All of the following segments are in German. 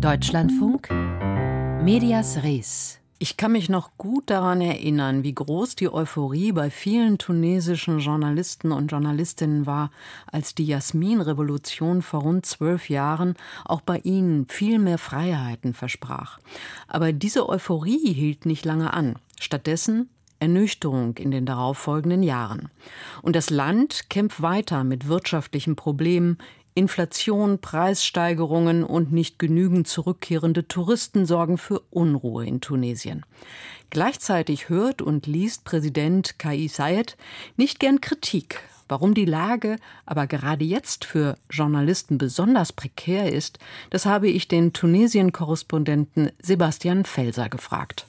Deutschlandfunk Medias Res. Ich kann mich noch gut daran erinnern, wie groß die Euphorie bei vielen tunesischen Journalisten und Journalistinnen war, als die Jasmin-Revolution vor rund zwölf Jahren auch bei ihnen viel mehr Freiheiten versprach. Aber diese Euphorie hielt nicht lange an. Stattdessen Ernüchterung in den darauffolgenden Jahren. Und das Land kämpft weiter mit wirtschaftlichen Problemen, Inflation, Preissteigerungen und nicht genügend zurückkehrende Touristen sorgen für Unruhe in Tunesien. Gleichzeitig hört und liest Präsident Kais Saied nicht gern Kritik. Warum die Lage aber gerade jetzt für Journalisten besonders prekär ist, das habe ich den Tunesien-Korrespondenten Sebastian Felser gefragt.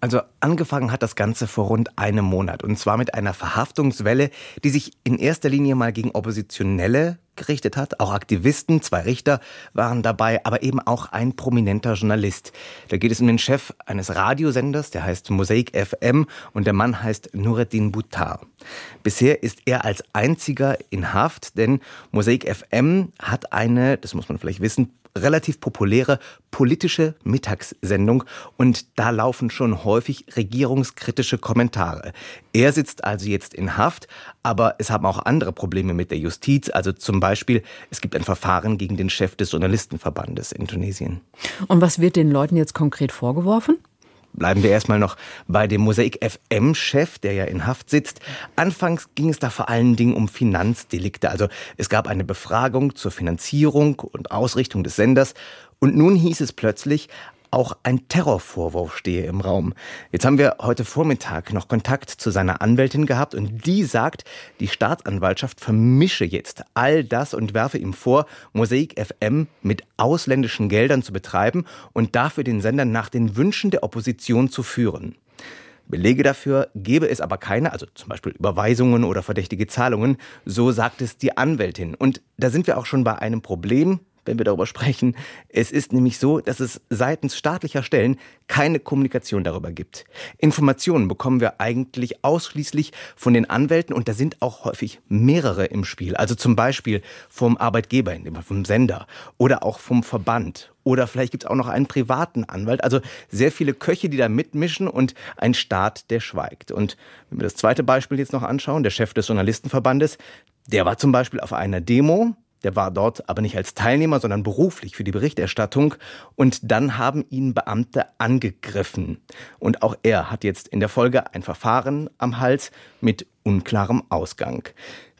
Also angefangen hat das Ganze vor rund einem Monat und zwar mit einer Verhaftungswelle, die sich in erster Linie mal gegen Oppositionelle gerichtet hat. Auch Aktivisten, zwei Richter waren dabei, aber eben auch ein prominenter Journalist. Da geht es um den Chef eines Radiosenders, der heißt Mosaik FM und der Mann heißt Nureddin Buttar. Bisher ist er als einziger in Haft, denn Mosaik FM hat eine, das muss man vielleicht wissen, relativ populäre politische Mittagssendung und da laufen schon häufig regierungskritische Kommentare. Er sitzt also jetzt in Haft, aber es haben auch andere Probleme mit der Justiz. Also zum Beispiel, es gibt ein Verfahren gegen den Chef des Journalistenverbandes in Tunesien. Und was wird den Leuten jetzt konkret vorgeworfen? Bleiben wir erstmal noch bei dem Mosaik FM-Chef, der ja in Haft sitzt. Anfangs ging es da vor allen Dingen um Finanzdelikte. Also es gab eine Befragung zur Finanzierung und Ausrichtung des Senders. Und nun hieß es plötzlich, auch ein Terrorvorwurf stehe im Raum. Jetzt haben wir heute Vormittag noch Kontakt zu seiner Anwältin gehabt und die sagt, die Staatsanwaltschaft vermische jetzt all das und werfe ihm vor, Mosaik FM mit ausländischen Geldern zu betreiben und dafür den Sender nach den Wünschen der Opposition zu führen. Belege dafür gebe es aber keine, also zum Beispiel Überweisungen oder verdächtige Zahlungen, so sagt es die Anwältin. Und da sind wir auch schon bei einem Problem, wenn wir darüber sprechen. Es ist nämlich so, dass es seitens staatlicher Stellen keine Kommunikation darüber gibt. Informationen bekommen wir eigentlich ausschließlich von den Anwälten und da sind auch häufig mehrere im Spiel. Also zum Beispiel vom Arbeitgeber, vom Sender oder auch vom Verband. Oder vielleicht gibt es auch noch einen privaten Anwalt. Also sehr viele Köche, die da mitmischen und ein Staat, der schweigt. Und wenn wir das zweite Beispiel jetzt noch anschauen, der Chef des Journalistenverbandes, der war zum Beispiel auf einer Demo der war dort aber nicht als Teilnehmer, sondern beruflich für die Berichterstattung. Und dann haben ihn Beamte angegriffen. Und auch er hat jetzt in der Folge ein Verfahren am Hals mit unklarem Ausgang.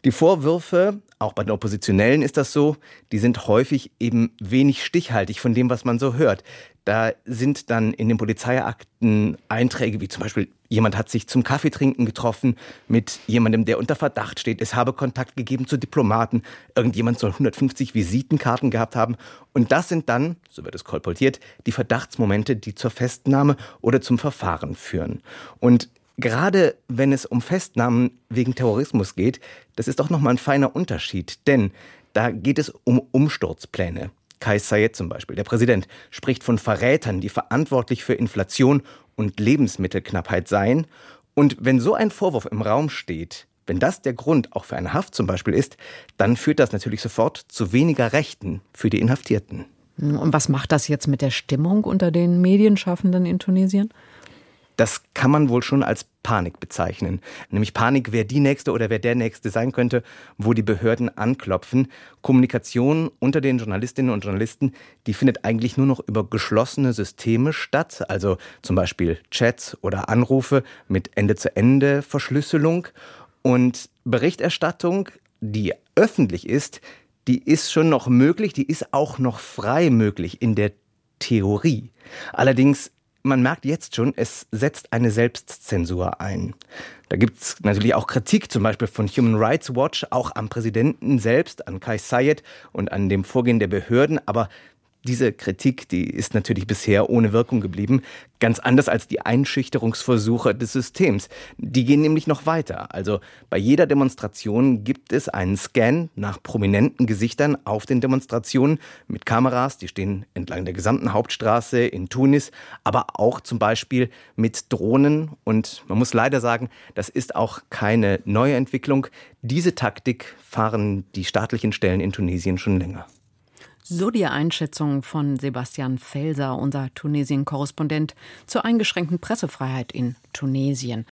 Die Vorwürfe, auch bei den Oppositionellen ist das so, die sind häufig eben wenig stichhaltig von dem, was man so hört. Da sind dann in den Polizeiakten Einträge wie zum Beispiel, jemand hat sich zum Kaffeetrinken getroffen mit jemandem, der unter Verdacht steht. Es habe Kontakt gegeben zu Diplomaten. Irgendjemand soll 150 Visitenkarten gehabt haben. Und das sind dann, so wird es kolportiert, die Verdachtsmomente, die zur Festnahme oder zum Verfahren führen. Und gerade wenn es um Festnahmen wegen Terrorismus geht, das ist doch nochmal ein feiner Unterschied. Denn da geht es um Umsturzpläne. Kais Sayed zum Beispiel, der Präsident, spricht von Verrätern, die verantwortlich für Inflation und Lebensmittelknappheit seien. Und wenn so ein Vorwurf im Raum steht, wenn das der Grund auch für eine Haft zum Beispiel ist, dann führt das natürlich sofort zu weniger Rechten für die Inhaftierten. Und was macht das jetzt mit der Stimmung unter den Medienschaffenden in Tunesien? Das kann man wohl schon als Panik bezeichnen. Nämlich Panik, wer die Nächste oder wer der Nächste sein könnte, wo die Behörden anklopfen. Kommunikation unter den Journalistinnen und Journalisten, die findet eigentlich nur noch über geschlossene Systeme statt. Also zum Beispiel Chats oder Anrufe mit Ende-zu-Ende-Verschlüsselung. Und Berichterstattung, die öffentlich ist, die ist schon noch möglich, die ist auch noch frei möglich in der Theorie. Allerdings man merkt jetzt schon, es setzt eine Selbstzensur ein. Da gibt es natürlich auch Kritik, zum Beispiel von Human Rights Watch, auch am Präsidenten selbst, an Kai Sayed und an dem Vorgehen der Behörden. Aber diese Kritik, die ist natürlich bisher ohne Wirkung geblieben, ganz anders als die Einschüchterungsversuche des Systems. Die gehen nämlich noch weiter. Also bei jeder Demonstration gibt es einen Scan nach prominenten Gesichtern auf den Demonstrationen mit Kameras, die stehen entlang der gesamten Hauptstraße in Tunis, aber auch zum Beispiel mit Drohnen. Und man muss leider sagen, das ist auch keine neue Entwicklung. Diese Taktik fahren die staatlichen Stellen in Tunesien schon länger. So die Einschätzung von Sebastian Felser, unser Tunesien-Korrespondent, zur eingeschränkten Pressefreiheit in Tunesien.